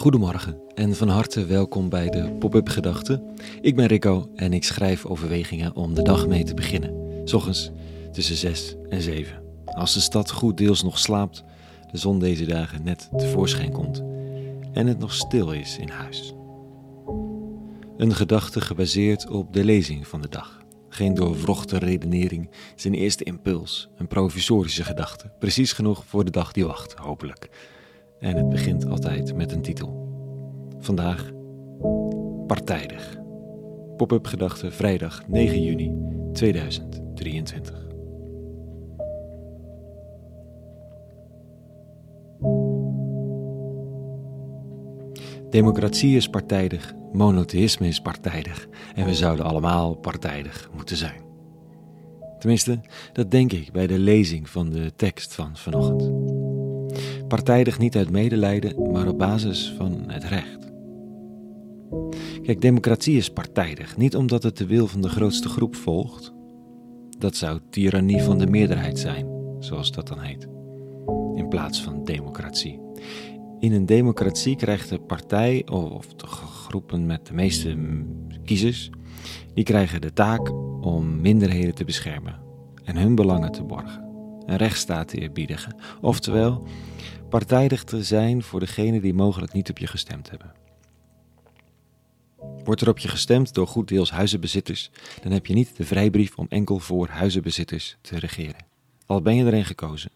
Goedemorgen en van harte welkom bij de Pop-up Gedachten. Ik ben Rico en ik schrijf overwegingen om de dag mee te beginnen. Ochtends tussen 6 en 7. Als de stad goed deels nog slaapt, de zon deze dagen net tevoorschijn komt en het nog stil is in huis. Een gedachte gebaseerd op de lezing van de dag. Geen doorwrochte redenering, zijn eerste impuls, een provisorische gedachte. Precies genoeg voor de dag die wacht, hopelijk. En het begint altijd met een titel. Vandaag partijdig. Pop-up gedachte vrijdag 9 juni 2023. Democratie is partijdig, monotheïsme is partijdig en we zouden allemaal partijdig moeten zijn. Tenminste, dat denk ik bij de lezing van de tekst van vanochtend. Partijdig niet uit medelijden, maar op basis van het recht. Kijk, democratie is partijdig, niet omdat het de wil van de grootste groep volgt. Dat zou tirannie van de meerderheid zijn, zoals dat dan heet, in plaats van democratie. In een democratie krijgt de partij of de groepen met de meeste kiezers, die krijgen de taak om minderheden te beschermen en hun belangen te borgen, een rechtsstaat te eerbiedigen, oftewel partijdig te zijn voor degenen die mogelijk niet op je gestemd hebben. Wordt er op je gestemd door goed deels huizenbezitters, dan heb je niet de vrijbrief om enkel voor huizenbezitters te regeren. Al ben je erin gekozen.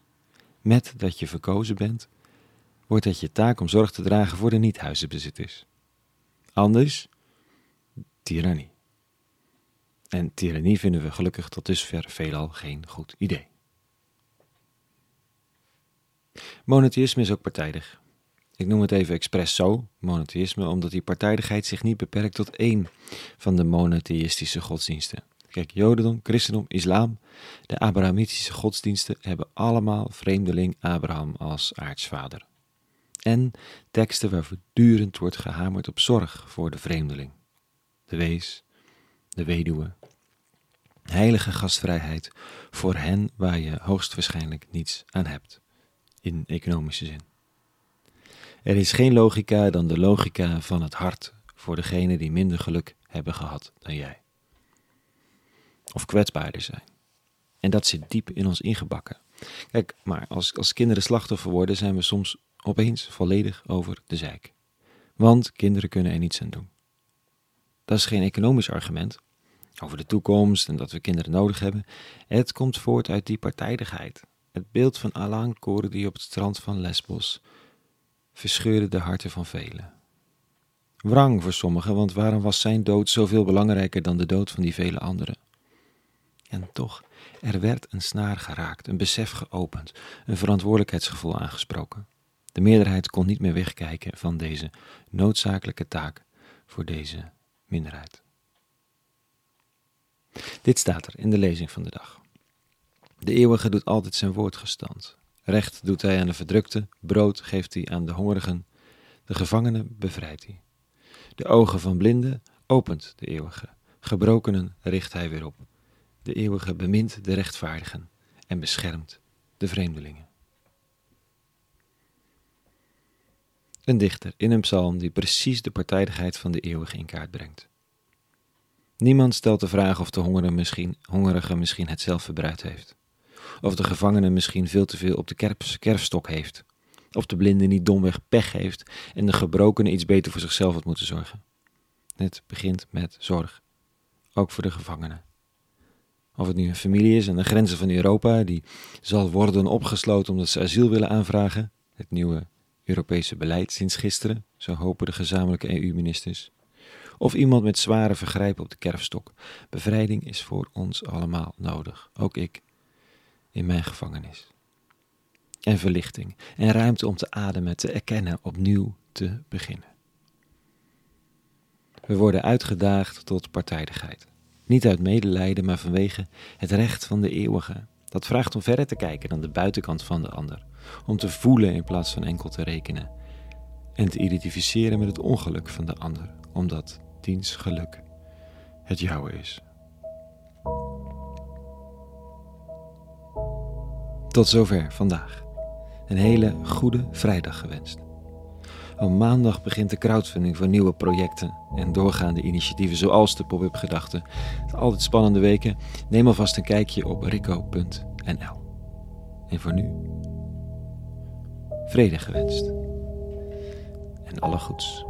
Met dat je verkozen bent, wordt het je taak om zorg te dragen voor de niet-huizenbezitters. Anders, tirannie. En tirannie vinden we gelukkig tot dusver veelal geen goed idee. Monotheïsme is ook partijdig. Ik noem het even expres zo, monotheïsme, omdat die partijdigheid zich niet beperkt tot één van de monotheïstische godsdiensten. Kijk, Jodendom, Christendom, Islam, de Abrahamitische godsdiensten hebben allemaal vreemdeling Abraham als aartsvader. En teksten waar voortdurend wordt gehamerd op zorg voor de vreemdeling, de wees, de weduwe. Heilige gastvrijheid voor hen waar je hoogstwaarschijnlijk niets aan hebt, in economische zin. Er is geen logica dan de logica van het hart voor degenen die minder geluk hebben gehad dan jij. Of kwetsbaarder zijn. En dat zit diep in ons ingebakken. Kijk, maar als, als kinderen slachtoffer worden, zijn we soms opeens volledig over de zijk. Want kinderen kunnen er niets aan doen. Dat is geen economisch argument over de toekomst en dat we kinderen nodig hebben. Het komt voort uit die partijdigheid. Het beeld van Alain die op het strand van Lesbos verscheurde de harten van velen. Wrang voor sommigen, want waarom was zijn dood zoveel belangrijker dan de dood van die vele anderen? En toch, er werd een snaar geraakt, een besef geopend, een verantwoordelijkheidsgevoel aangesproken. De meerderheid kon niet meer wegkijken van deze noodzakelijke taak voor deze minderheid. Dit staat er in de lezing van de dag. De eeuwige doet altijd zijn woord gestand. Recht doet hij aan de verdrukte, brood geeft hij aan de hongerigen, de gevangenen bevrijdt hij. De ogen van blinden opent de eeuwige, gebrokenen richt hij weer op. De eeuwige bemint de rechtvaardigen en beschermt de vreemdelingen. Een dichter in een psalm die precies de partijdigheid van de eeuwige in kaart brengt. Niemand stelt de vraag of de hongerige misschien, hongerige misschien het heeft. Of de gevangene misschien veel te veel op de kerf, kerfstok heeft. Of de blinde niet domweg pech heeft en de gebrokene iets beter voor zichzelf had moeten zorgen. Het begint met zorg. Ook voor de gevangenen. Of het nu een familie is aan de grenzen van Europa die zal worden opgesloten omdat ze asiel willen aanvragen. Het nieuwe Europese beleid sinds gisteren, zo hopen de gezamenlijke EU-ministers. Of iemand met zware vergrijpen op de kerfstok. Bevrijding is voor ons allemaal nodig, ook ik, in mijn gevangenis. En verlichting en ruimte om te ademen, te erkennen, opnieuw te beginnen. We worden uitgedaagd tot partijdigheid. Niet uit medelijden, maar vanwege het recht van de eeuwige. Dat vraagt om verder te kijken dan de buitenkant van de ander. Om te voelen in plaats van enkel te rekenen. En te identificeren met het ongeluk van de ander, omdat diens geluk het jouwe is. Tot zover vandaag. Een hele goede vrijdag gewenst. Op maandag begint de crowdfunding voor nieuwe projecten en doorgaande initiatieven zoals de Pop-up Gedachten. Altijd spannende weken. Neem alvast een kijkje op rico.nl. En voor nu, vrede gewenst. En alle goeds.